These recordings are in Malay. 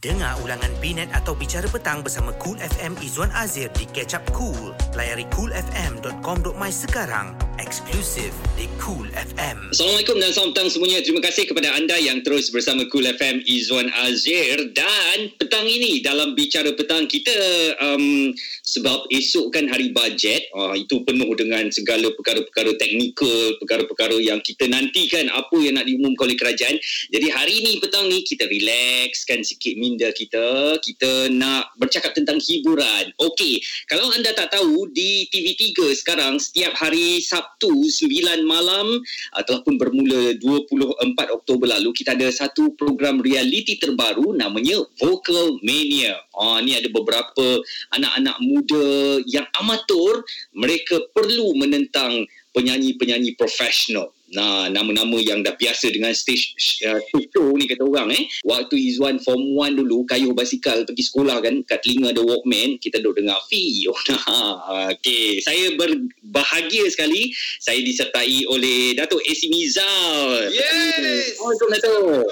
Dengar ulangan Binet atau Bicara Petang bersama Cool FM Izwan Azir di Catch Up Cool. Layari coolfm.com.my sekarang. Eksklusif di Cool FM. Assalamualaikum dan petang semuanya. Terima kasih kepada anda yang terus bersama Cool FM Izwan Azir dan petang ini dalam Bicara Petang kita um, sebab esok kan hari bajet uh, itu penuh dengan segala perkara-perkara teknikal, perkara-perkara yang kita nantikan apa yang nak diumumkan oleh kerajaan. Jadi hari ini petang ni kita relaxkan sikit minda kita. Kita nak bercakap tentang hiburan. Okey, kalau anda tak tahu di TV3 sekarang setiap hari Sabtu 9 malam ataupun bermula 24 Oktober lalu kita ada satu program reality terbaru namanya Vocal Mania. Ah ni ada beberapa anak-anak muda yang amatur mereka perlu menentang penyanyi-penyanyi profesional. Nah, nama-nama yang dah biasa dengan stage uh, show ni kata orang eh. Waktu Izwan form 1 dulu kayuh basikal pergi sekolah kan kat telinga ada Walkman, kita duduk dengar Fi. Oh, nah. Okey, saya berbahagia sekali saya disertai oleh Datuk AC Mizal. Yes. Assalamualaikum Datuk.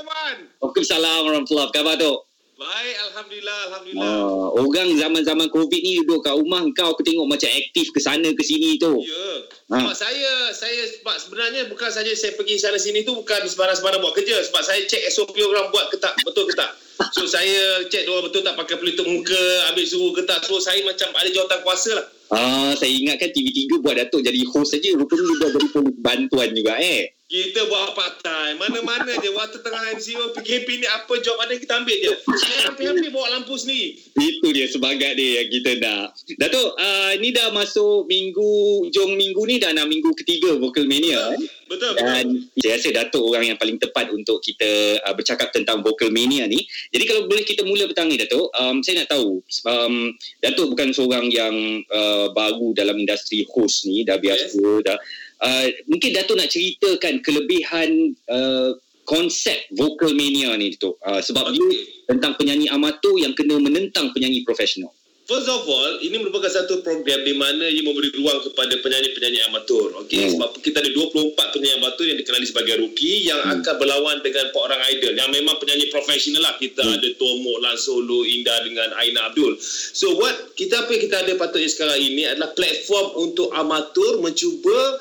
Waalaikumsalam warahmatullahi wabarakatuh. Apa khabar Datuk? Baik, Alhamdulillah, Alhamdulillah. Uh, orang zaman-zaman COVID ni duduk kat rumah kau aku tengok macam aktif ke sana ke sini tu. Ya. Ha. Sebab saya, saya sebab sebenarnya bukan saja saya pergi sana sini tu bukan sembarang-sembarang buat kerja. Sebab saya cek SOP orang buat ke tak, betul ke tak. So saya cek orang betul tak pakai pelitup muka, ambil suhu ke tak. So saya macam ada jawatan kuasa lah. Ah, saya ingatkan TV3 buat Datuk jadi host saja. Rupanya dia dah jadi bantuan juga eh. Kita buat part time. Mana-mana je. Waktu tengah MCO, PKP ni apa job ada kita ambil je. Saya hampir-hampir bawa lampu sendiri. Itu dia sebagai dia yang kita nak. Datuk, uh, ni dah masuk minggu, jom minggu ni dah nak minggu ketiga Vocal Mania. Betul, betul. Dan saya rasa Datuk orang yang paling tepat untuk kita uh, bercakap tentang Vocal Mania ni. Jadi kalau boleh kita mula petang ni Datuk, um, saya nak tahu, um, Datuk bukan seorang yang uh, baru dalam industri host ni, dah biasa, yes. dah. Uh, mungkin Datuk nak ceritakan kelebihan uh, konsep Vocal Mania ni Datuk. Uh, sebab Okey. dia tentang penyanyi amatur yang kena menentang penyanyi profesional. First of all, ini merupakan satu program di mana ia memberi ruang kepada penyanyi-penyanyi amatur. Okey, Hmm. sebab kita ada 24 penyanyi amatur yang dikenali sebagai rookie yang Hmm. akan berlawan dengan orang idol yang memang penyanyi profesional lah. Kita Hmm. ada Tomok, Lan Solo, Indah dengan Aina Abdul. So what kita apa yang kita ada patutnya sekarang ini adalah platform untuk amatur mencuba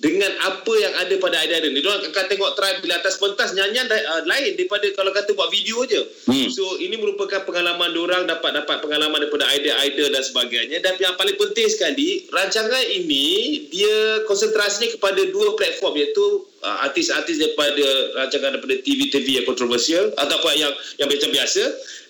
dengan apa yang ada pada idol ni. Diorang akan tengok try bila atas pentas nyanyian uh, lain daripada kalau kata buat video je. Hmm. So ini merupakan pengalaman orang dapat dapat pengalaman daripada idol-idol dan sebagainya dan yang paling penting sekali rancangan ini dia konsentrasinya kepada dua platform iaitu uh, artis-artis daripada rancangan daripada TV-TV yang kontroversial ataupun yang yang macam biasa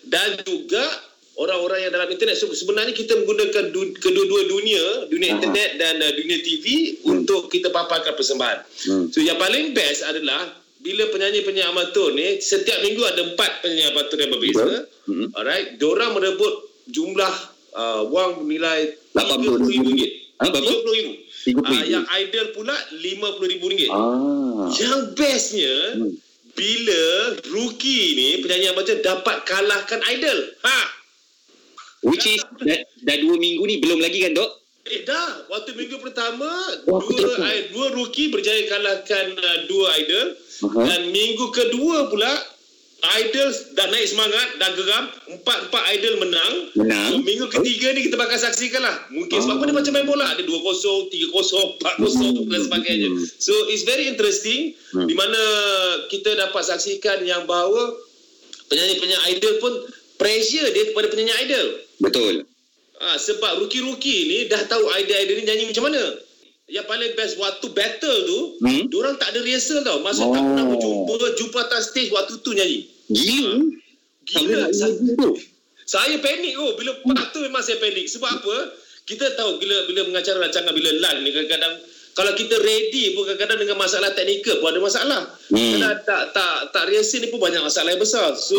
dan juga orang-orang yang dalam internet so, sebenarnya kita menggunakan du- kedua-dua dunia dunia Aha. internet dan uh, dunia TV untuk kita paparkan persembahan. Hmm. So yang paling best adalah bila penyanyi-penyanyi amatur ni setiap minggu ada empat penyanyi amatur yang berbeza. Betul. Hmm. Alright, diorang merebut jumlah uh, wang nilai RM80,000. Ha, berapa? RM30,000. RM30,000. Uh, yang idol pula RM50,000. Ah. Yang bestnya Hmm. bila rookie ni penyanyi amatur dapat kalahkan idol. Ha. Which is dah, dah dua minggu ni belum lagi kan dok? Eh dah, waktu minggu pertama Wah, aku dua i- dua rookie berjaya kalahkan uh, dua idol. Aha. dan minggu kedua pula idol dah naik semangat dah geram. Empat-empat idol menang. Menang. so, minggu ketiga ni kita bakal saksikan lah. Mungkin sebab apa dia macam main bola? Ada 2-0 3-0 4-0 dan sebagainya. So it's very interesting Hmm. di mana kita dapat saksikan yang bahawa penyanyi-penyanyi idol pun pressure dia kepada penyanyi idol Betul. Ha, sebab rookie-rookie ni dah tahu idol-idol ni nyanyi macam mana. Yang paling best waktu battle tu, Hmm. hmm? diorang tak ada rehearsal tau. Masa Oh. tak pernah berjumpa, jumpa atas stage waktu tu nyanyi. Gila. Boleh Gila. Saya, tu. saya panik oh. Bila part tu memang saya panik. Sebab apa? Kita tahu bila bila mengacara rancangan bila live ni kadang-kadang kalau kita ready pun kadang-kadang dengan masalah teknikal pun ada masalah. Hmm. Kadang tak tak tak rehearsal ni pun banyak masalah yang besar. So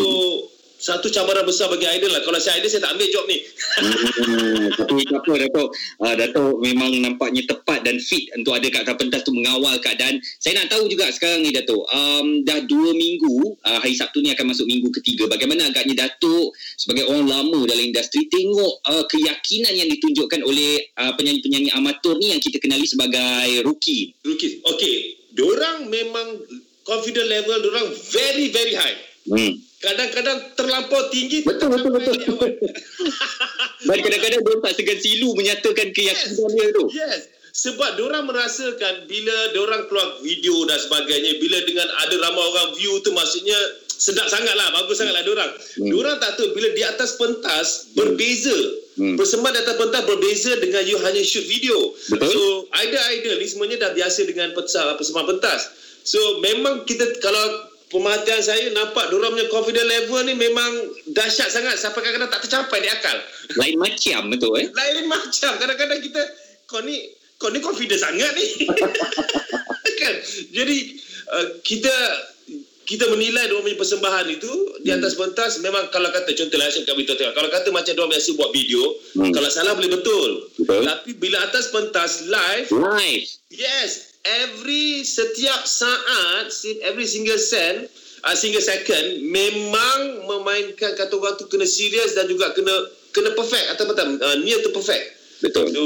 satu cabaran besar bagi idol lah. Kalau saya idol saya tak ambil job ni. Hmm, tapi tak apa Datuk uh, Datuk memang nampaknya tepat dan fit untuk ada kat pentas tu mengawal keadaan saya nak tahu juga sekarang ni Datuk um, dah dua minggu uh, hari Sabtu ni akan masuk minggu ketiga bagaimana agaknya Datuk sebagai orang lama dalam industri tengok uh, keyakinan yang ditunjukkan oleh uh, penyanyi-penyanyi amatur ni yang kita kenali sebagai rookie Rookies. Okay. Diorang memang confident level diorang very very high. Hmm. Kadang-kadang terlampau tinggi Betul, betul, betul. Dan kadang-kadang dia tak segan silu menyatakan keyakinan dia tu. Yes. Sebab diorang merasakan bila diorang keluar video dan sebagainya, bila dengan ada ramai orang view tu maksudnya sedap sangat lah, bagus sangat lah diorang. Hmm. Diorang tak tahu bila di atas pentas berbeza. Hmm. Persembahan di atas pentas berbeza dengan you hanya shoot video. Betul. So, idol-idol ni semuanya dah biasa dengan pentas, persembahan pentas. So, memang kita kalau pemerhatian saya nampak diorang punya confidence level ni memang dahsyat sangat sampai kadang-kadang tak tercapai di akal Lain macam betul eh. lain macam kadang-kadang kita kau ni kau ni confident sangat ni kan jadi uh, kita kita menilai dia punya persembahan itu di atas pentas memang kalau kata contohlah saya kami tahu kalau kata macam dia biasa buat video Hmm. kalau salah boleh betul Betul. tapi bila atas pentas live Live. yes every setiap saat every single cent uh, single second memang memainkan kata orang tu kena serius dan juga kena kena perfect. Atau betul? Uh, near to perfect Betul. So,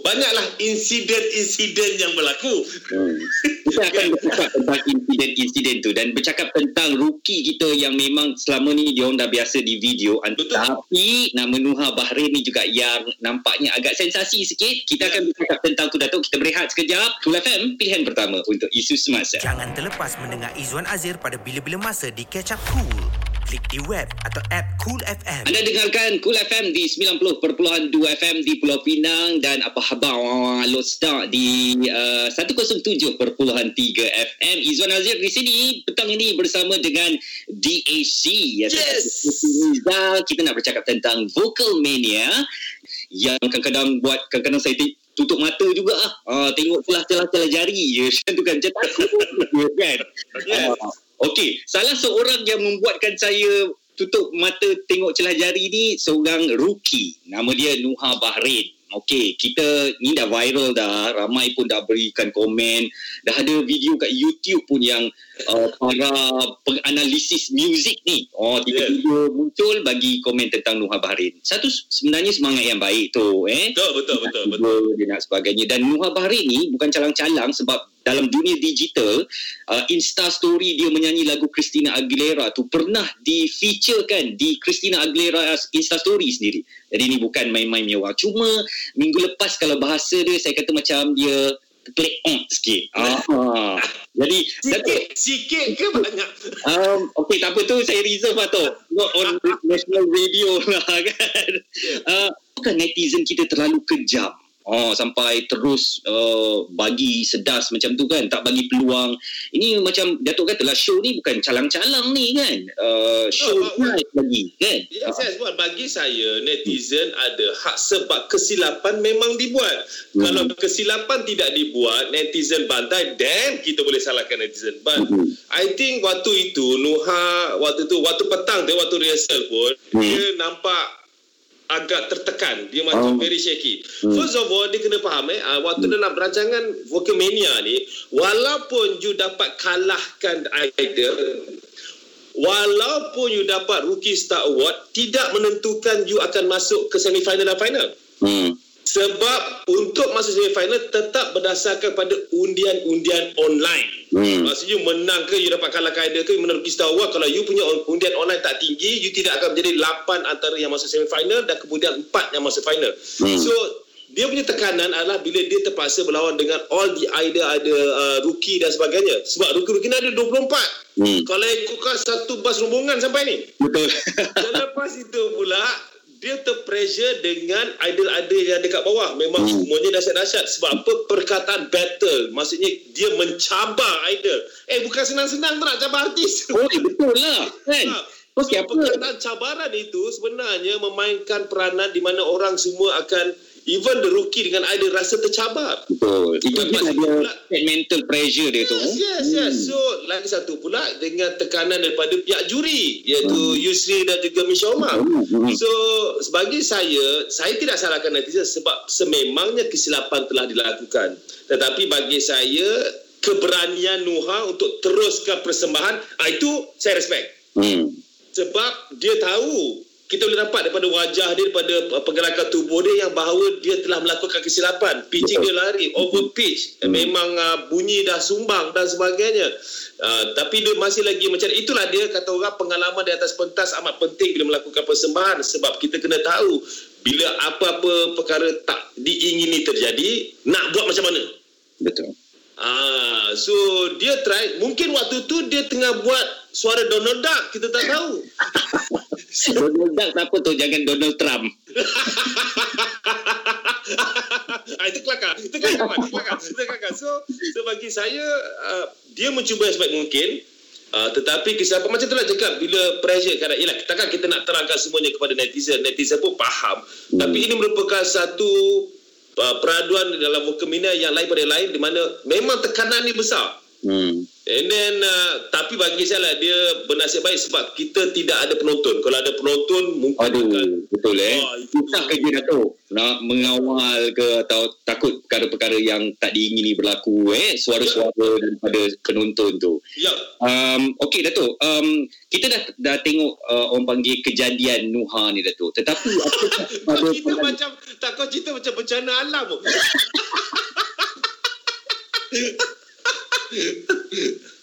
banyaklah insiden-insiden yang berlaku. Hmm. Kita akan bercakap tentang insiden-insiden tu dan bercakap tentang rookie kita yang memang selama ni dia orang dah biasa di video Betul. tapi nama Nuha Bahrain ni juga yang nampaknya agak sensasi sikit. Kita akan bercakap tentang tu Datuk. Kita berehat sekejap. Kul FM pilihan pertama untuk isu semasa. Jangan terlepas mendengar Izwan Azir pada bila-bila masa di Catch Up Cool. Klik di web atau app Cool FM. Anda dengarkan Cool FM di 90.2 FM di Pulau Pinang dan apa khabar Lodestar di uh, 107.3 FM. Izwan Azir di sini petang ini bersama dengan DAC. Ya, Yes! Kita nak bercakap tentang Vocal Mania yang kadang-kadang buat kadang-kadang saya ti- tutup mata juga ah. Uh, tengok celah-celah-celah jari je. Macam tu kan. Macam takut kan. Yes. Ah, Okey, salah seorang yang membuatkan saya tutup mata tengok celah jari ni seorang rookie. Nama dia Nuha Bahrain. Okey, kita ni dah viral dah. Ramai pun dah berikan komen. Dah ada video kat YouTube pun yang uh, para penganalisis muzik ni. Oh, tiba-tiba muncul bagi komen tentang Nuha Bahrain. Satu sebenarnya semangat yang baik tu eh. Betul, betul, betul, betul. Betul dia nak sebagainya dan Nuha Bahrain ni bukan calang-calang sebab dalam dunia digital uh, Insta story dia menyanyi lagu Christina Aguilera tu pernah di featurekan di Christina Aguilera Insta story sendiri. Jadi ni bukan main-main mewah. Cuma minggu lepas kalau bahasa dia saya kata macam dia play on sikit. Ah. Jadi Sikit, sikit ke banyak? Um, okay, tak apa tu saya reserve lah tu. Not on national radio lah kan. Uh, bukan netizen kita terlalu kejam. Oh, sampai terus uh, bagi sedas macam tu kan. Tak bagi peluang. Ini macam Datuk kata lah show ni bukan calang-calang ni kan. Uh, show Oh, night lagi kan. Ya, saya sebut bagi saya netizen ada hak sebab kesilapan memang dibuat. Hmm. Kalau kesilapan tidak dibuat, netizen bantai, then kita boleh salahkan netizen. But Hmm. I think waktu itu Nuha waktu tu waktu petang tu waktu rehearsal pun Hmm. dia nampak agak tertekan. Dia macam Oh. very shaky. Hmm. First of all, dia kena faham eh, ah, waktu dalam rancangan Vocalmania ni, walaupun you dapat kalahkan idol, walaupun you dapat Rookie Star Award, tidak menentukan you akan masuk ke semifinal dan final. Hmm. Sebab untuk masuk semifinal tetap berdasarkan pada undian-undian online. Hmm. Maksudnya menang ke you dapat kalahkan idol ke menang Rookie Star Award kalau you punya undian online tak tinggi you tidak akan menjadi 8 antara yang masuk semifinal dan kemudian 4 yang masuk final. Hmm. So dia punya tekanan adalah bila dia terpaksa berlawan dengan all the idol ada uh, rookie dan sebagainya. Sebab rookie-rookie ni ada 24. Hmm. Kalau ikutkan satu bas rombongan sampai ni. Betul. Dan lepas itu pula dia terpressure dengan idol-idol yang dekat bawah. Memang Hmm. semuanya dahsyat-dahsyat. Sebab apa? Perkataan battle. Maksudnya dia mencabar idol. Eh bukan senang-senang tu nak cabar artis. oh, betul lah kan. Ha. Okey, so, perkataan cabaran itu sebenarnya memainkan peranan di mana orang semua akan even the rookie dengan idol rasa tercabar. Betul. Itu dia pula- mental pressure dia tu. Yes, yes, yes. So, lagi satu pula dengan tekanan daripada pihak juri iaitu Yusri dan juga Misha Omar. Hmm, hmm. So, sebagai saya, saya tidak salahkan netizen sebab sememangnya kesilapan telah dilakukan. Tetapi bagi saya, keberanian Nuha untuk teruskan persembahan, ah, itu saya respect. Hmm. Sebab dia tahu kita boleh nampak daripada wajah dia daripada uh, pergerakan tubuh dia yang bahawa dia telah melakukan kesilapan. Pitching dia lari over pitch. Hmm. memang uh, bunyi dah sumbang dan sebagainya. Uh, tapi dia masih lagi macam itulah dia kata orang pengalaman di atas pentas amat penting bila melakukan persembahan. Sebab kita kena tahu bila apa-apa perkara tak diingini terjadi nak buat macam mana. Betul. Ah, so dia try mungkin waktu tu dia tengah buat suara Donald Duck. Kita tak tahu. Donald Duck apa tu jangan Donald Trump. ah, itu kelakar. Itu kelakar. Itu kelakar. Itu kelakar. So, so bagi saya uh, dia mencuba sebaik mungkin Uh, tetapi kesilapan macam itulah cakap bila pressure kadang ialah takkan kita nak terangkan semuanya kepada netizen netizen pun faham hmm. tapi ini merupakan satu uh, peraduan dalam Wokemina yang lain pada lain di mana memang tekanan ni besar. Hmm. And then uh, tapi bagi saya lah dia bernasib baik sebab kita tidak ada penonton. Kalau ada penonton mungkin Aduh, akan betul eh. Oh, Susah kerja Dato' nak mengawal ke atau takut perkara-perkara yang tak diingini berlaku eh suara-suara ya. daripada penonton tu. Ya. Um okey Dato' um kita dah dah tengok uh, orang panggil kejadian Nuha ni Dato' tetapi apa kita macam tak kau cerita macam bencana alam.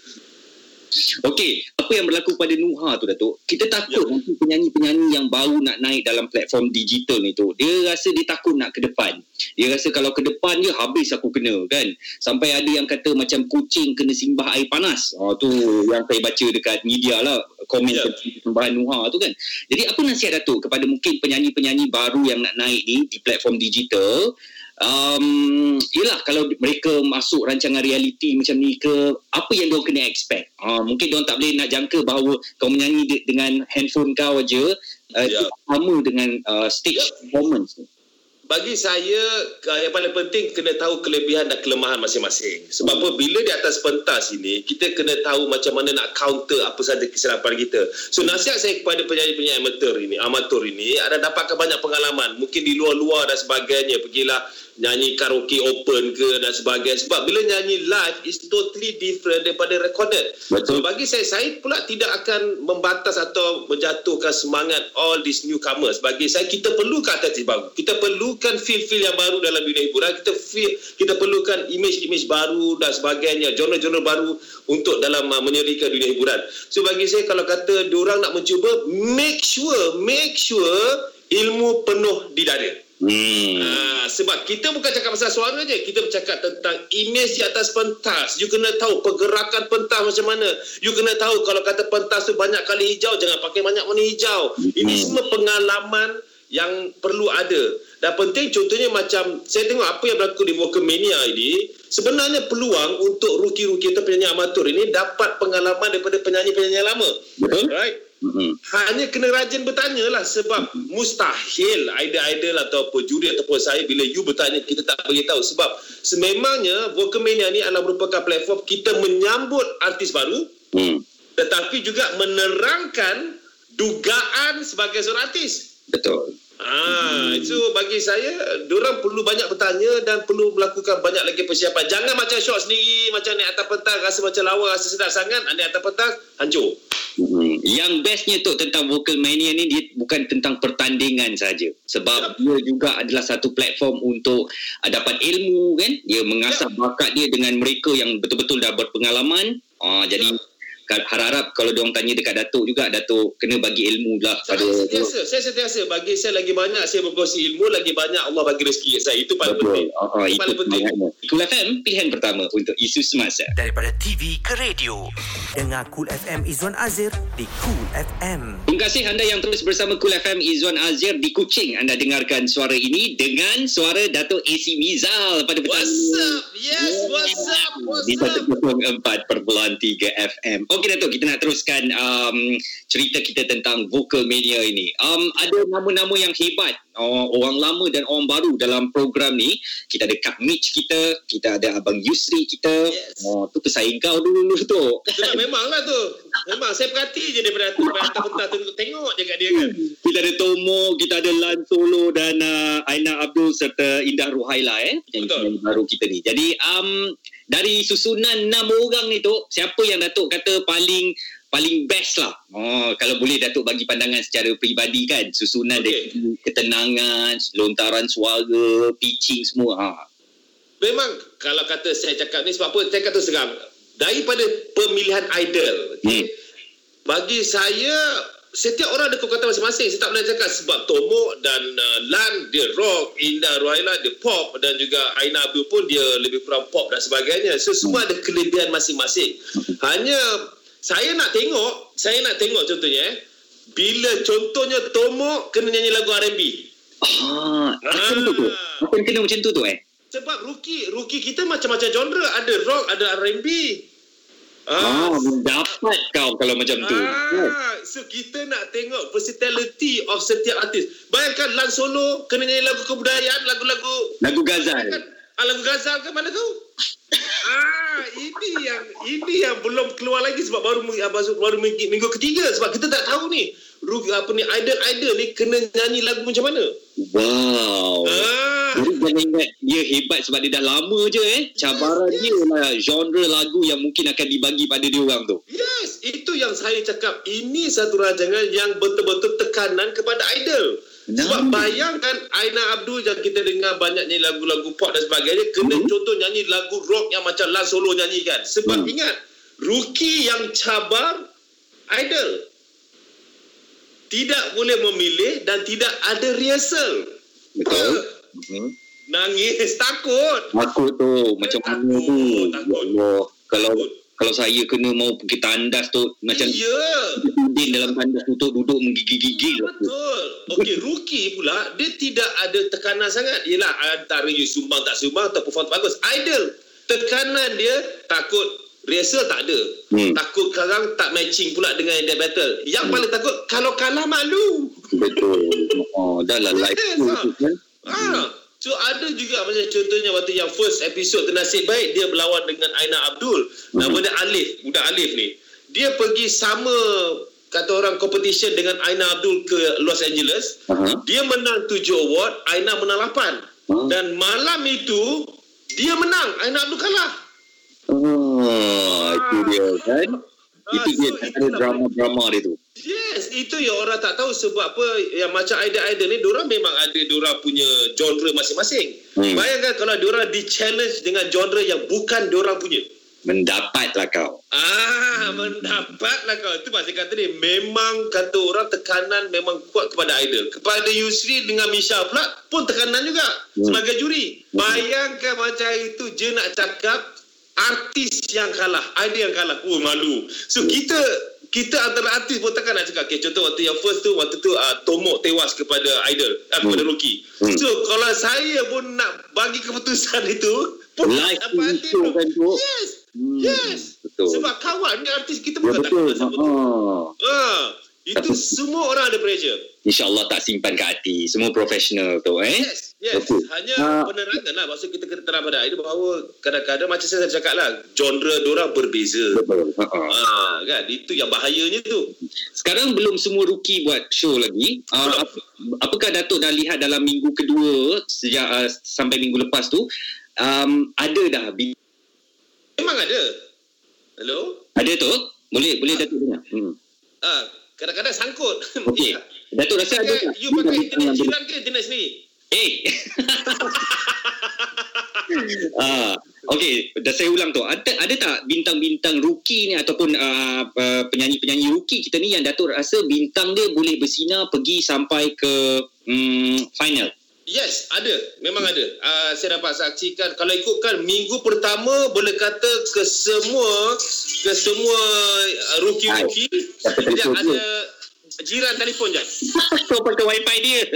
Okey, apa yang berlaku pada Nuha tu Datuk? Kita takut ya. nanti penyanyi-penyanyi yang baru nak naik dalam platform digital ni tu, dia rasa dia takut nak ke depan. Dia rasa kalau ke depan dia habis aku kena kan. Sampai ada yang kata macam kucing kena simbah air panas. Oh tu yang saya baca dekat media lah komen ya. persembahan Nuha tu kan. Jadi apa nasihat Datuk kepada mungkin penyanyi-penyanyi baru yang nak naik ni di platform digital um, yelah kalau mereka masuk rancangan reality macam ni ke apa yang diorang kena expect uh, mungkin diorang tak boleh nak jangka bahawa kau menyanyi de- dengan handphone kau aja uh, yeah. sama dengan uh, stage yeah. performance bagi saya yang paling penting kena tahu kelebihan dan kelemahan masing-masing. Sebab apa bila di atas pentas ini kita kena tahu macam mana nak counter apa saja kesilapan kita. So nasihat saya kepada penyanyi-penyanyi amatur ini, amatur ini ada dapatkan banyak pengalaman. Mungkin di luar-luar dan sebagainya. Pergilah nyanyi karaoke open ke dan sebagainya. Sebab bila nyanyi live is totally different daripada recorded. Betul. so bagi saya saya pula tidak akan membatas atau menjatuhkan semangat all these newcomers. Bagi saya kita perlukan artis baru. Kita perlukan feel-feel yang baru dalam dunia hiburan. Kita feel kita perlukan image-image baru dan sebagainya. Genre-genre baru untuk dalam uh, menyerikan dunia hiburan. So bagi saya kalau kata diorang nak mencuba make sure make sure ilmu penuh di dada Hmm. Ha, sebab kita bukan cakap pasal suara je, kita bercakap tentang image di atas pentas. You kena tahu pergerakan pentas macam mana. You kena tahu kalau kata pentas tu banyak kali hijau, jangan pakai banyak warna hijau. Ini hmm. semua pengalaman yang perlu ada. Dan penting contohnya macam saya tengok apa yang berlaku di Walkermania ini, sebenarnya peluang untuk ruki-ruki atau penyanyi amatur ini dapat pengalaman daripada penyanyi-penyanyi lama. Betul. Right? Mm-hmm. Hanya kena rajin bertanya lah sebab mustahil idol-idol atau juri ataupun saya bila you bertanya kita tak beritahu sebab sememangnya Vocalmania ni adalah merupakan platform kita menyambut artis baru mm. tetapi juga menerangkan dugaan sebagai seorang artis. Betul. Ah, itu bagi saya orang perlu banyak bertanya dan perlu melakukan banyak lagi persiapan. Jangan macam shot sendiri macam naik atas petang rasa macam lawa rasa sedap sangat, naik atas petang hancur. Hmm. Yang bestnya tu tentang Vocal Mania ni dia bukan tentang pertandingan saja. Sebab yep. dia juga adalah satu platform untuk uh, dapat ilmu kan. Dia mengasah yep. bakat dia dengan mereka yang betul-betul dah berpengalaman. Uh, jadi yep harap-harap kalau diorang tanya dekat Datuk juga Datuk kena bagi ilmu lah pada saya sentiasa, saya sentiasa bagi saya lagi banyak saya berkongsi ilmu lagi banyak Allah bagi rezeki saya. Itu paling Betul. penting. Uh, uh, itu paling penting. Cool FM pilihan pertama untuk isu semasa. Daripada TV ke radio. Dengar Cool FM Izwan Azir di Cool FM terima kasih anda yang terus bersama Cool FM Izwan Azir di Kuching. Anda dengarkan suara ini dengan suara Datuk AC Mizal pada petang what's up? Yes what's up? What's up? di 4.3 FM Okey Datuk, kita nak teruskan um, cerita kita tentang vocal mania ini. Um, ada nama-nama yang hebat, uh, orang lama dan orang baru dalam program ni. Kita ada Kak Mitch kita, kita ada Abang Yusri kita. Yes. Oh, tu pesaing kau dulu tu. Memang memanglah tu. Memang saya perhati je daripada atas pentas tu tengok je kat dia kan. Kita ada Tomo, kita ada Lan Solo dan uh, Aina Abdul serta Indah Ruhaila eh. Yang Betul. baru kita ni. Jadi um, dari susunan enam orang ni tu siapa yang Datuk kata paling paling best lah. Oh, kalau boleh Datuk bagi pandangan secara peribadi kan, susunan okay. ketenangan, lontaran suara, pitching semua. Ha. Memang kalau kata saya cakap ni sebab apa saya kata seram daripada pemilihan idol okay, Hmm. bagi saya setiap orang ada kekuatan masing-masing saya tak boleh cakap sebab Tomok dan uh, Lan dia rock Indah Ruhaila dia pop dan juga Aina Abdul pun dia lebih kurang pop dan sebagainya so semua ada kelebihan masing-masing hanya saya nak tengok saya nak tengok contohnya eh bila contohnya Tomok kena nyanyi lagu R&B Ah, macam tu tu. Ah. Apa kena macam tu tu eh? Sebab rookie rookie kita macam-macam genre, ada rock, ada R&B. Ah, mendapat kau kalau macam tu. Ah, so kita nak tengok versatility of setiap artis. Bayangkan Lan Solo kena nyanyi lagu kebudayaan, lagu-lagu Lagu Gazal. Ah, lagu Ghazal ke mana tu? Ah, ini yang ini yang belum keluar lagi sebab baru baru, baru minggu, minggu ketiga sebab kita tak tahu ni. Apa ni idol-idol ni kena nyanyi lagu macam mana? Wow. Ah. Jadi jangan ingat dia hebat sebab dia dah lama je eh. Cabaran Yes, dia lah genre lagu yang mungkin akan dibagi pada dia orang tu. Yes, itu yang saya cakap. Ini satu rancangan yang betul-betul tekanan kepada idol. Sebab bayangkan Aina Abdul yang kita dengar banyak nyanyi lagu-lagu pop dan sebagainya kena Hmm. contoh nyanyi lagu rock yang macam Lan Solo nyanyikan. Sebab Hmm. ingat, rookie yang cabar idol tidak boleh memilih dan tidak ada rehearsal. Betul. Hmm. Nangis, takut. Takut tu macam mana tu. Takut, Ya. Allah. Kalau kalau saya kena mau pergi tandas tu macam Ya. Dalam tandas tu tu duduk menggigil-gigil. lah tu. Betul. Okey, rookie pula dia tidak ada tekanan sangat. Yalah antara you sumbang tak sumbang atau perform tak bagus. Idol. Tekanan dia takut rehearsal tak ada. Hmm. Takut sekarang tak matching pula dengan dia battle. Yang paling takut kalau kalah malu. Betul. Oh, dah lah live Yes, kan. Ha. So ada juga macam contohnya waktu yang first episode Ternasib Baik dia berlawan dengan Aina Abdul. Nama Hmm. dia Alif, budak Alif ni. Dia pergi sama kata orang competition dengan Aina Abdul ke Los Angeles. Aha. Dia menang 7 award, Aina menang 8. Hmm. Dan malam itu dia menang, Aina Abdul kalah. Oh, itu dia kan. Ah, Itu dia so ada drama-drama dia tu. Yes, itu yang orang tak tahu sebab apa yang macam idol-idol ni diorang memang ada diorang punya genre masing-masing. Hmm. Bayangkan kalau diorang di-challenge dengan genre yang bukan diorang punya. Mendapatlah kau. Ah, mendapatlah kau. Itu masih kata ni memang kata orang tekanan memang kuat kepada idol. Kepada Yusri dengan Misha pula pun tekanan juga Hmm. sebagai juri. Bayangkan macam itu je nak cakap artis yang kalah, idol yang kalah. Oh malu. So kita kita antara artis pun takkan nak cakap. Okay, contoh waktu yang first tu, waktu tu uh, Tomok tewas kepada idol, uh, kepada Hmm. Rocky. Hmm. So kalau saya pun nak bagi keputusan itu, pun dapat tu hati tu. Yes. Hmm, Yes. Betul. Sebab kawan ni artis kita ya bukan betul. tak kenal siapa. Ha. Ha, itu semua orang ada pressure. InsyaAllah tak simpan kat hati. Semua profesional tu eh. Yes, yes. Betul. Hanya Ah. penerangan lah. Maksud kita kena terang pada idol bahawa kadang-kadang macam saya cakap lah, genre diorang berbeza. Betul. Ha. Ha, kan? Itu yang bahayanya tu. Sekarang belum semua rookie buat show lagi. Uh, ap, apakah Datuk dah lihat dalam minggu kedua sejak uh, sampai minggu lepas tu um, ada dah Memang ada. Hello? ada tu? Boleh boleh Datuk dengar. Hmm. Ah, kadang-kadang sangkut. Okey. Datuk rasa ada tak? you pakai internet jiran ke internet sendiri? Eh. ah, okey, dah saya ulang tu. Ada ada tak bintang-bintang rookie ni ataupun uh, uh, penyanyi-penyanyi rookie kita ni yang Datuk rasa bintang dia boleh bersinar pergi sampai ke um, final? Yes, ada. Memang ada. Uh, saya dapat saksikan kalau ikutkan minggu pertama boleh kata ke semua ke semua uh, rookie-rookie ada jiran telefon je. Kau pakai wifi dia.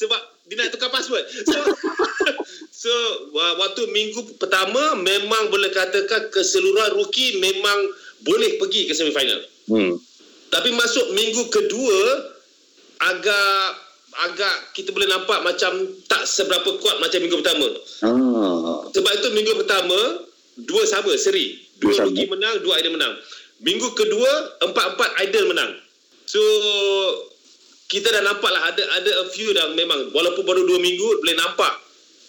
Sebab dia nak tukar password. So, so wa- waktu minggu pertama memang boleh katakan keseluruhan rookie memang boleh pergi ke semifinal. Hmm. Tapi masuk minggu kedua agak agak kita boleh nampak macam tak seberapa kuat macam minggu pertama. Ah. Sebab itu minggu pertama dua sama seri. Dua Dua rookie menang, dua idol menang. Minggu kedua empat-empat idol menang. So kita dah nampak lah ada ada a few dah memang walaupun baru dua minggu boleh nampak.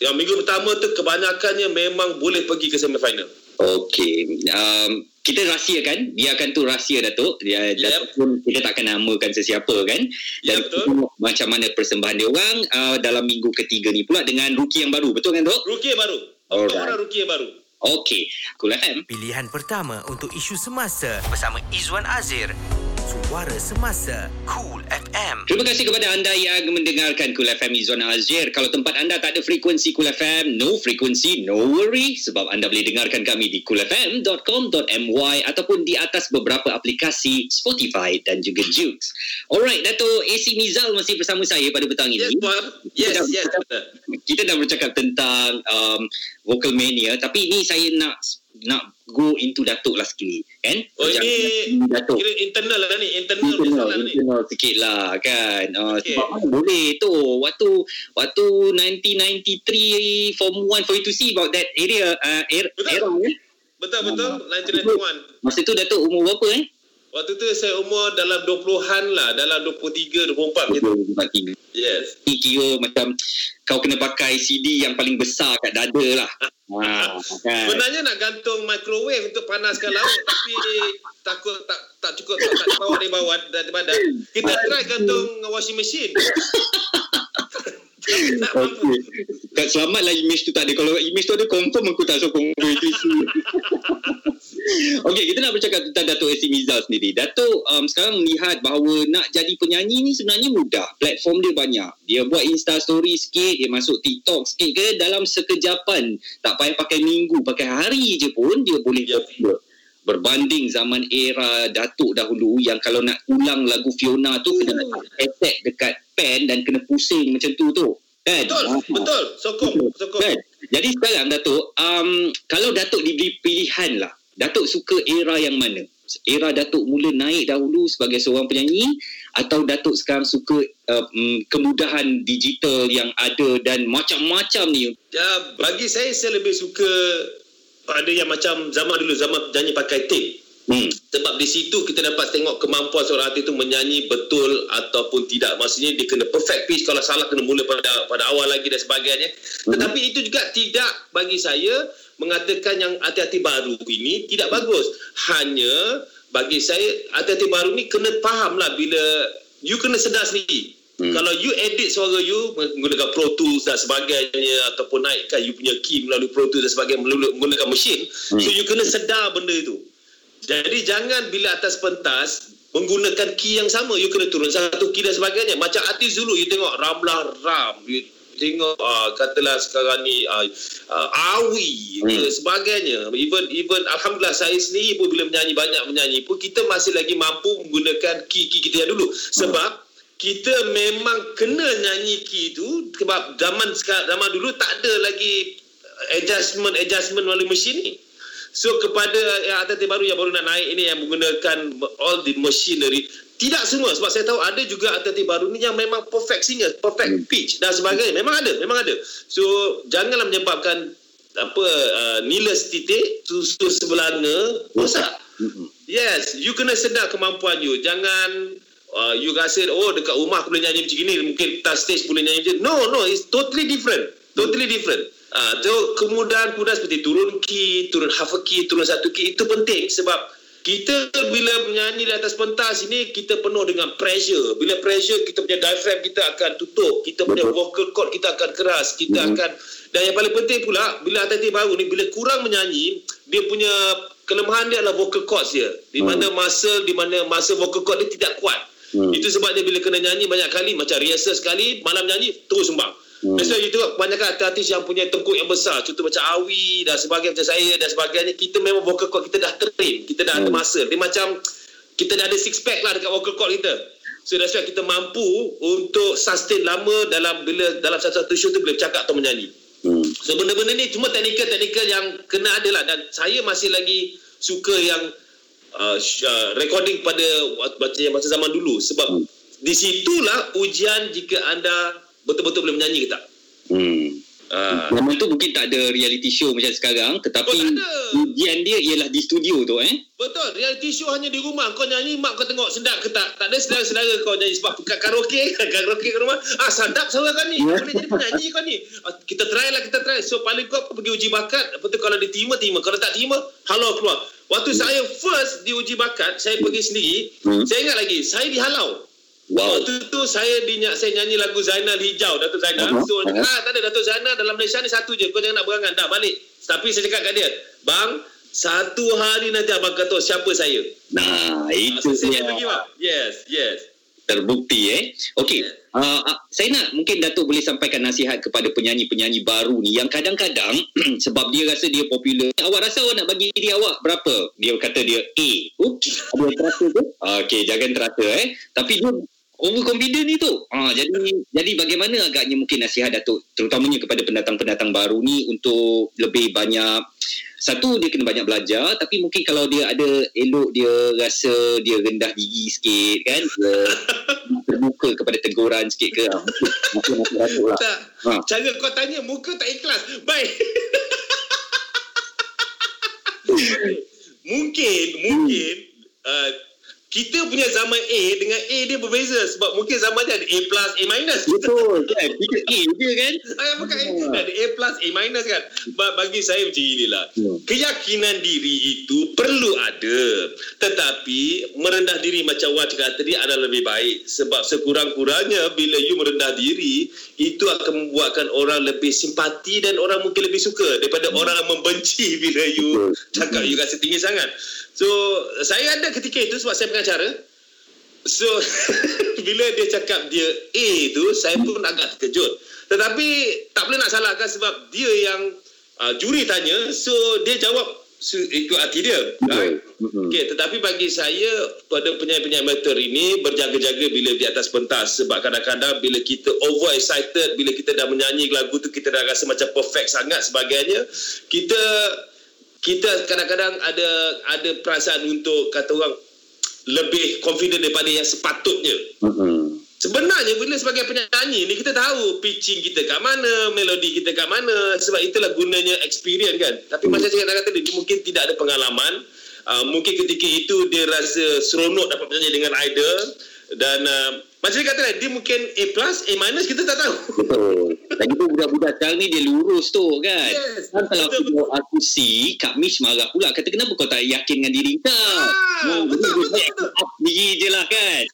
Yang minggu pertama tu kebanyakannya memang boleh pergi ke semifinal. Okey. Um, kita rahsiakan dia akan tu rahsia Datuk dia Yep. Datuk pun kita takkan namakan sesiapa kan dan betul. tengok macam mana persembahan dia orang uh, dalam minggu ketiga ni pula dengan rookie yang baru betul kan Dok? Rookie yang baru. Alright. Orang rookie yang baru. Okey, Cool FM. Pilihan pertama untuk isu semasa bersama Izwan Azir. Suara Semasa Cool FM. Terima kasih kepada anda yang mendengarkan Cool FM Izwan Azir. Kalau tempat anda tak ada frekuensi Cool FM, no frekuensi, no worry. Sebab anda boleh dengarkan kami di coolfm.com.my ataupun di atas beberapa aplikasi Spotify dan juga Jukes. Alright, Dato' AC Mizal masih bersama saya pada petang Yes, ini. Yes, Kita yes. dah- betul. Kita dah bercakap tentang um, vocal mania tapi ini saya nak nak go into Datuk lah sekali kan Oh ini Datuk kira internal lah ni, internal internal, internal ni. internal sikit lah kan uh, Okey. sebab mana boleh tu waktu waktu 1993 form 1 for you to see about that area uh, era, Betul. era eh? Betul betul. Ah. 1991. masa tu Datuk umur berapa eh Waktu tu saya umur dalam 20-an lah, dalam 23 24 macam tu. Yes. ni kira macam kau kena pakai CD yang paling besar kat dada lah ha, kan Sebenarnya nak gantung microwave untuk panaskan laut tapi takut tak tak cukup tak, tak bawa dari bawah dari badan. Kita try gantung washing machine. Tak. Okay. Kat selamat lah image tu tak ada. Kalau image tu ada, confirm aku tak sokong itu isu. Okey, kita nak bercakap tentang Datuk Esi Mizal sendiri. Datuk um, sekarang melihat bahawa nak jadi penyanyi ni sebenarnya mudah. Platform dia banyak. Dia buat Insta story sikit, dia masuk TikTok sikit ke dalam sekejapan. Tak payah pakai minggu, pakai hari je pun dia boleh Ya. popular. Berbanding zaman era Datuk dahulu yang kalau nak ulang lagu Fiona tu kena letak attack dekat pen dan kena pusing macam tu tu. Kan? Betul, betul. Sokong, sokong. Kan? Jadi sekarang Datuk, um, kalau Datuk diberi pilihan lah, Datuk suka era yang mana? Era Datuk mula naik dahulu sebagai seorang penyanyi atau Datuk sekarang suka uh, um, kemudahan digital yang ada dan macam-macam ni? Ya, bagi saya saya lebih suka ada yang macam zaman dulu zaman nyanyi pakai tape. Hmm. Sebab di situ kita dapat tengok kemampuan seorang artis itu menyanyi betul ataupun tidak. Maksudnya dia kena perfect pitch. Kalau salah kena mula pada pada awal lagi dan sebagainya. Tetapi itu juga tidak bagi saya mengatakan yang hati-hati baru ini tidak bagus. Hanya bagi saya hati-hati baru ni kena faham lah bila you kena sedar sendiri. Hmm. Kalau you edit suara you menggunakan Pro Tools dan sebagainya ataupun naikkan you punya key melalui Pro Tools dan sebagainya menggunakan mesin. Hmm. So you kena sedar benda itu. Jadi jangan bila atas pentas menggunakan key yang sama, you kena turun satu key dan sebagainya. Macam artis dulu, you tengok Ramlah Ram, you tengok uh, katalah sekarang ni uh, uh, Awi Hmm. hmm. sebagainya. Even even alhamdulillah saya sendiri pun bila menyanyi banyak menyanyi pun kita masih lagi mampu menggunakan key-key kita yang dulu. Sebab kita memang kena nyanyi key itu sebab zaman sekarang zaman dulu tak ada lagi adjustment adjustment melalui mesin ni. So kepada yang atlet baru yang baru nak naik ini yang menggunakan all the machinery tidak semua sebab saya tahu ada juga atlet baru ni yang memang perfect singer, perfect pitch dan sebagainya. Memang ada, memang ada. So janganlah menyebabkan apa uh, nila setitik susu sebelanga rosak. Yes, you kena sedar kemampuan you. Jangan uh, you rasa oh dekat rumah aku boleh nyanyi macam ni, mungkin tas stage boleh nyanyi macam. No, no, it's totally different. Totally different. Ah, uh, so kemudahan-kemudahan seperti turun key, turun half a key, turun satu key itu penting sebab kita bila menyanyi di atas pentas ini kita penuh dengan pressure. Bila pressure kita punya diaphragm kita akan tutup, kita punya Betul. vocal cord kita akan keras, kita Mhm. akan dan yang paling penting pula bila atlet baru ni bila kurang menyanyi, dia punya kelemahan dia adalah vocal cords dia. Di Hmm. mana muscle di mana muscle vocal cord dia tidak kuat. Hmm. Itu sebabnya bila kena nyanyi banyak kali macam rehearsal sekali, malam nyanyi terus sumbang. Hmm. Why you tengok kebanyakan artis yang punya tengkuk yang besar, contoh macam Awi dan sebagainya macam saya dan sebagainya, kita memang vocal cord kita dah train, kita dah ada Hmm. muscle. Dia macam kita dah ada six pack lah dekat vocal cord kita. So that's why kita mampu untuk sustain lama dalam bila dalam satu-satu show tu boleh bercakap atau menyanyi. Hmm. So benda-benda ni cuma teknikal-teknikal yang kena ada lah dan saya masih lagi suka yang uh, uh, recording pada masa zaman dulu sebab Hmm. di situlah ujian jika anda betul-betul boleh menyanyi ke tak. Hmm. Ah. Zaman tu mungkin tak ada reality show macam sekarang tetapi Oh, ujian dia ialah di studio tu eh. Betul, reality show hanya di rumah. Kau nyanyi, mak kau tengok sedap ke tak? Tak ada sedara-sedara kau nyanyi sebab kat karaoke, karaoke kat rumah. Ah, sedap suara kau ni. Boleh jadi penyanyi kau ni. Ah, kita try lah, kita try. So, paling kau pergi uji bakat. Lepas tu kalau dia terima. Kalau tak terima, halau keluar. Waktu saya first di uji bakat, saya pergi sendiri. Hmm. Saya ingat lagi, saya dihalau. Wow. Waktu tu saya dinyak saya nyanyi lagu Zainal Hijau Datuk Zainal. Uh-huh. So Uh-huh. ah tak ada Datuk Zainal dalam Malaysia ni satu je. Kau jangan nak berangan dah balik. Tapi saya cakap kat dia, "Bang, satu hari nanti abang kata siapa saya." Nah, Ah, itu so saya pergi bang. Yes, yes. terbukti eh. Okey. Uh, uh, saya nak mungkin Datuk boleh sampaikan nasihat kepada penyanyi-penyanyi baru ni yang kadang-kadang sebab dia rasa dia popular. Awak rasa awak nak bagi diri awak berapa? Dia kata dia A. Okey. Ada terasa tu? Okey, jangan terasa eh. Tapi dia overconfident ni tu. Ah jadi jadi bagaimana agaknya mungkin nasihat Datuk terutamanya kepada pendatang-pendatang baru ni untuk lebih banyak satu dia kena banyak belajar tapi mungkin kalau dia ada elok dia rasa dia rendah diri sikit kan terbuka kepada teguran sikit ke ah, mungkin Datuk lah. Tak. Ha. Cara kau tanya muka tak ikhlas. Baik. mungkin mungkin uh, kita punya zaman A dengan A dia berbeza sebab mungkin zaman dia ada A plus A minus. Betul kan? Kita A je kan? Ah, bukan Hmm. ada A plus A minus kan Ba- bagi saya macam inilah Hmm. keyakinan diri itu perlu ada tetapi merendah diri macam Wan cakap tadi adalah lebih baik sebab sekurang-kurangnya bila you merendah diri itu akan membuatkan orang lebih simpati dan orang mungkin lebih suka daripada orang yang membenci bila you cakap you rasa tinggi sangat so saya ada ketika itu sebab saya pengacara So bila dia cakap dia A tu saya pun agak terkejut. Tetapi tak boleh nak salahkan sebab dia yang uh, juri tanya so dia jawab su- ikut hati dia. Right? Mhm. Okay, tetapi bagi saya pada penyanyi-penyanyi amateur ini berjaga-jaga bila di atas pentas sebab kadang-kadang bila kita over excited bila kita dah menyanyi lagu tu kita dah rasa macam perfect sangat sebagainya kita kita kadang-kadang ada ada perasaan untuk kata orang lebih confident daripada yang sepatutnya. Mhm. Sebenarnya bila sebagai penyanyi ni kita tahu pitching kita kat mana, melodi kita kat mana sebab itulah gunanya experience kan. Tapi Hmm. macam saya kata tadi dia mungkin tidak ada pengalaman. Uh, mungkin ketika itu dia rasa seronok dapat menyanyi dengan idol dan uh, macam dia kata tadi dia mungkin A plus, A minus kita tak tahu. Betul. Lagi tu budak-budak sekarang ni dia lurus tu kan. Yes, Kan kalau betul, aku, aku si, Kak Mish marah pula. Kata kenapa kau tak yakin dengan diri kau? Ah, betul, dia betul, baik betul. up Diri je lah kan.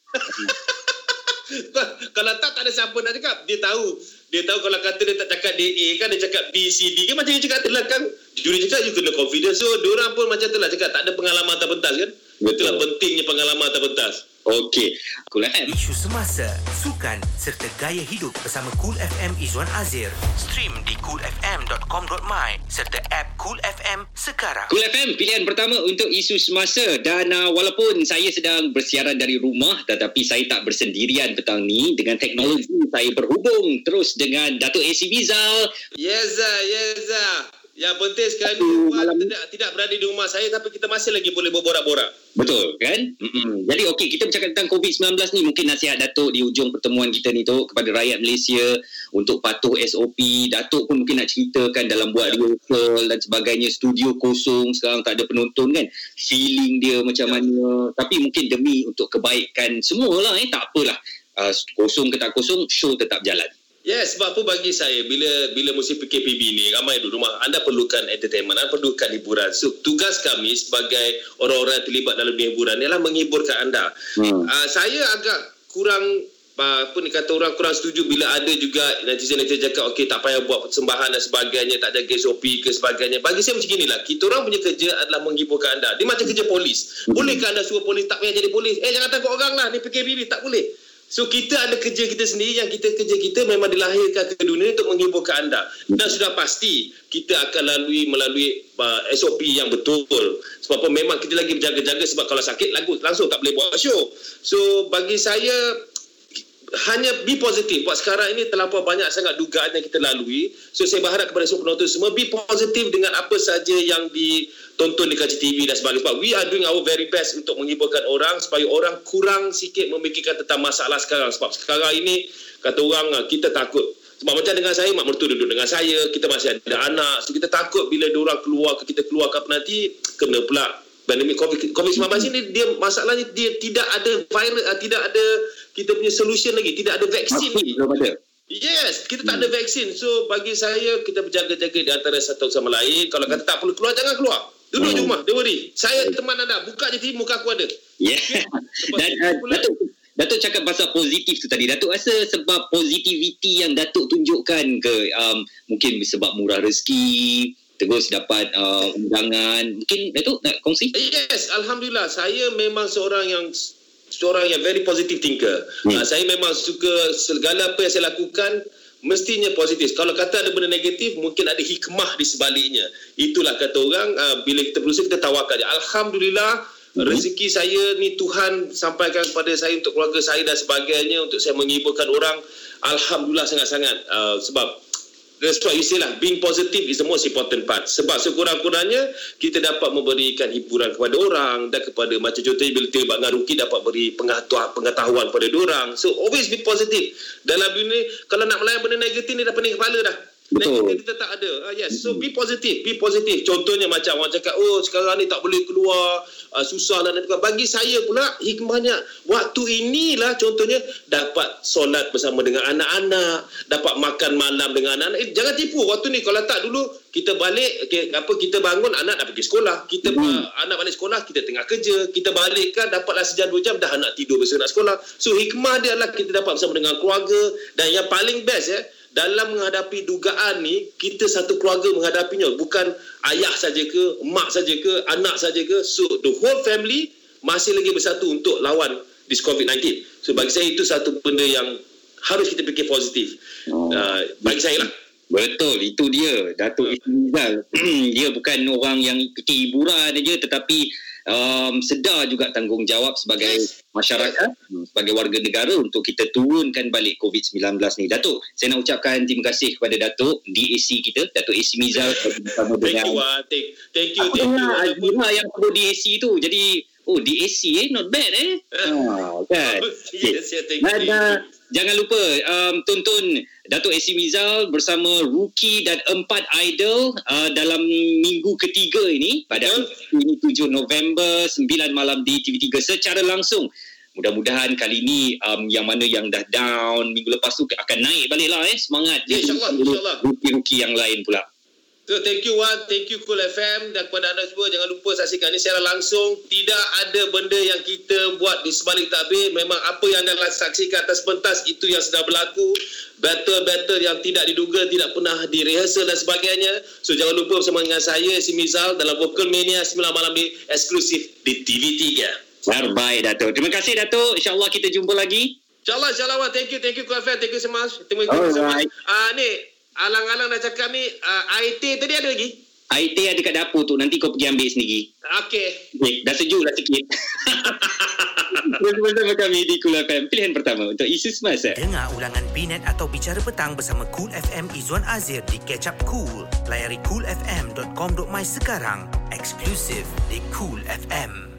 kalau tak tak ada siapa nak cakap dia tahu dia tahu kalau kata dia tak cakap dia A kan dia cakap B C D kan macam you cakap tadi lah kan juri cakap you kena confident so diorang pun macam tu lah cakap tak ada pengalaman atas pentas kan Betul. itulah pentingnya pengalaman atas pentas Okey. Cool FM. Isu semasa, sukan serta gaya hidup bersama Cool FM Izwan Azir. Stream di coolfm.com.my serta app Cool FM sekarang. Cool FM pilihan pertama untuk isu semasa dan uh, walaupun saya sedang bersiaran dari rumah tetapi saya tak bersendirian petang ni dengan teknologi saya berhubung terus dengan Datuk AC Bizal Yeza Yeza yang penting sekarang ni malam- tidak, tidak berada di rumah saya tapi kita masih lagi boleh berborak-borak Betul kan? Mm-mm. Jadi okey kita bercakap tentang COVID-19 ni mungkin nasihat Datuk di ujung pertemuan kita ni tu kepada rakyat Malaysia untuk patuh SOP. Datuk pun mungkin nak ceritakan dalam buat rehearsal dan sebagainya studio kosong sekarang tak ada penonton kan. Feeling dia macam Ya. mana. Tapi mungkin demi untuk kebaikan semualah eh tak apalah. Uh, kosong ke tak kosong show tetap jalan. Yes, sebab apa bagi saya bila bila musim PKPB ni ramai duduk rumah anda perlukan entertainment, anda perlukan hiburan. So tugas kami sebagai orang-orang yang terlibat dalam dunia hiburan ialah menghiburkan anda. Hmm. Uh, saya agak kurang uh, apa ni kata orang kurang setuju bila ada juga netizen-netizen cakap okey tak payah buat persembahan dan sebagainya, tak jaga SOP ke sebagainya. Bagi saya macam inilah, kita orang punya kerja adalah menghiburkan anda. Dia macam kerja polis. Bolehkah anda suruh polis tak payah jadi polis? Eh jangan takut orang lah, ni PKPB tak boleh. So kita ada kerja kita sendiri yang kita kerja kita memang dilahirkan ke dunia untuk menghiburkan anda. Dan sudah pasti kita akan lalui melalui uh, SOP yang betul. Sebab memang kita lagi berjaga-jaga sebab kalau sakit lagu langsung tak boleh buat show. So bagi saya hanya be positif. Buat sekarang ini terlampau banyak sangat dugaan yang kita lalui. So saya berharap kepada semua penonton semua be positif dengan apa saja yang ditonton di kaca TV dan sebagainya. Sebab we are doing our very best untuk menghiburkan orang supaya orang kurang sikit memikirkan tentang masalah sekarang. Sebab sekarang ini kata orang ah, kita takut Sebab macam dengan saya, mak mertua duduk dengan saya, kita masih ada anak. So kita takut bila orang keluar ke kita keluar ke apa nanti, kena pula pandemik COVID, COVID-19 ini dia masalahnya dia tidak ada virus, uh, tidak ada kita punya solution lagi, tidak ada vaksin lagi. Ada. Yes, kita tak ada vaksin. So bagi saya kita berjaga-jaga di antara satu sama lain. Kalau kata tak perlu keluar jangan keluar. Duduk di rumah, don't worry. Saya teman anda, buka je TV muka aku ada. Yeah. Dan uh, Datuk Datuk cakap pasal positif tu tadi. Datuk rasa sebab positivity yang Datuk tunjukkan ke um, mungkin sebab murah rezeki, terus dapat uh, undangan. Mungkin Datuk nak kongsi? Yes, alhamdulillah. Saya memang seorang yang seorang yang very positive thinker. Hmm. Uh, saya memang suka segala apa yang saya lakukan mestinya positif. Kalau kata ada benda negatif, mungkin ada hikmah di sebaliknya. Itulah kata orang, uh, bila kita berusaha, kita tawakal. Alhamdulillah, hmm. rezeki saya ni Tuhan sampaikan kepada saya untuk keluarga saya dan sebagainya, untuk saya menghiburkan orang. Alhamdulillah sangat-sangat. Uh, sebab That's why you say lah, being positive is the most important part. Sebab sekurang-kurangnya, kita dapat memberikan hiburan kepada orang dan kepada macam contohnya bila terlibat dengan Ruki dapat beri pengetahuan, pengetahuan kepada orang. So, always be positive. Dalam dunia, kalau nak melayan benda negatif ni dah pening kepala dah. Betul. Negatif kita tak ada. Uh, yes. So be positive, be positive. Contohnya macam orang cakap, oh sekarang ni tak boleh keluar, uh, susah lah. Bagi saya pula hikmahnya waktu inilah contohnya dapat solat bersama dengan anak-anak, dapat makan malam dengan anak-anak. Eh, jangan tipu waktu ni kalau tak dulu kita balik okay, apa kita bangun anak dah pergi sekolah. Kita hmm. anak balik sekolah kita tengah kerja, kita balik kan dapatlah sejam dua jam dah anak tidur bersama nak sekolah. So hikmah dia adalah kita dapat bersama dengan keluarga dan yang paling best ya dalam menghadapi dugaan ni kita satu keluarga menghadapinya bukan ayah saja ke mak saja ke anak saja ke so the whole family masih lagi bersatu untuk lawan this COVID-19 so bagi saya itu satu benda yang harus kita fikir positif oh. uh, bagi saya lah Betul, itu dia. Datuk Ismizal. dia bukan orang yang fikir hiburan saja tetapi um, sedar juga tanggungjawab sebagai yes. masyarakat, yes. sebagai warga negara untuk kita turunkan balik COVID-19 ni. Datuk, saya nak ucapkan terima kasih kepada Datuk DAC kita, Datuk AC Mizal bersama dengan Thank you, uh, thank, thank you, thank you. Azira yang sebut DAC tu. Jadi, oh DAC eh, not bad eh. oh, kan? yes, yeah, thank you. Dan, jangan lupa um, tonton Datuk AC Mizal bersama Rookie dan empat idol uh, dalam minggu ketiga ini pada ini 7 November 9 malam di TV3 secara langsung. Mudah-mudahan kali ini um, yang mana yang dah down minggu lepas tu akan naik balik lah eh semangat. Ya, InsyaAllah. Insya Rookie-rookie yang lain pula. So, thank you Wan, thank you Cool FM dan kepada anda semua jangan lupa saksikan ini secara langsung. Tidak ada benda yang kita buat di sebalik tabir. Memang apa yang anda saksikan atas pentas itu yang sedang berlaku. Battle-battle yang tidak diduga, tidak pernah direhasal dan sebagainya. So jangan lupa bersama dengan saya, si Mizal dalam Vocal Mania 9 malam ini eksklusif di TV3. Terbaik Datuk. Terima kasih Datuk. InsyaAllah kita jumpa lagi. InsyaAllah, insyaAllah. Thank you, thank you Cool FM. Thank you so much. Terima kasih so much. Ah, ni, alang-alang dah cakap ni uh, IT tadi ada lagi? IT ada kat dapur tu nanti kau pergi ambil sendiri. Okey. Okay, dah sejuk dah sikit. Bersama kami di Cool FM Pilihan pertama untuk isu semasa Dengar ulangan Binet atau Bicara Petang Bersama Cool FM Izzuan Azir Di Catch Up Cool Layari coolfm.com.my sekarang Eksklusif di Cool FM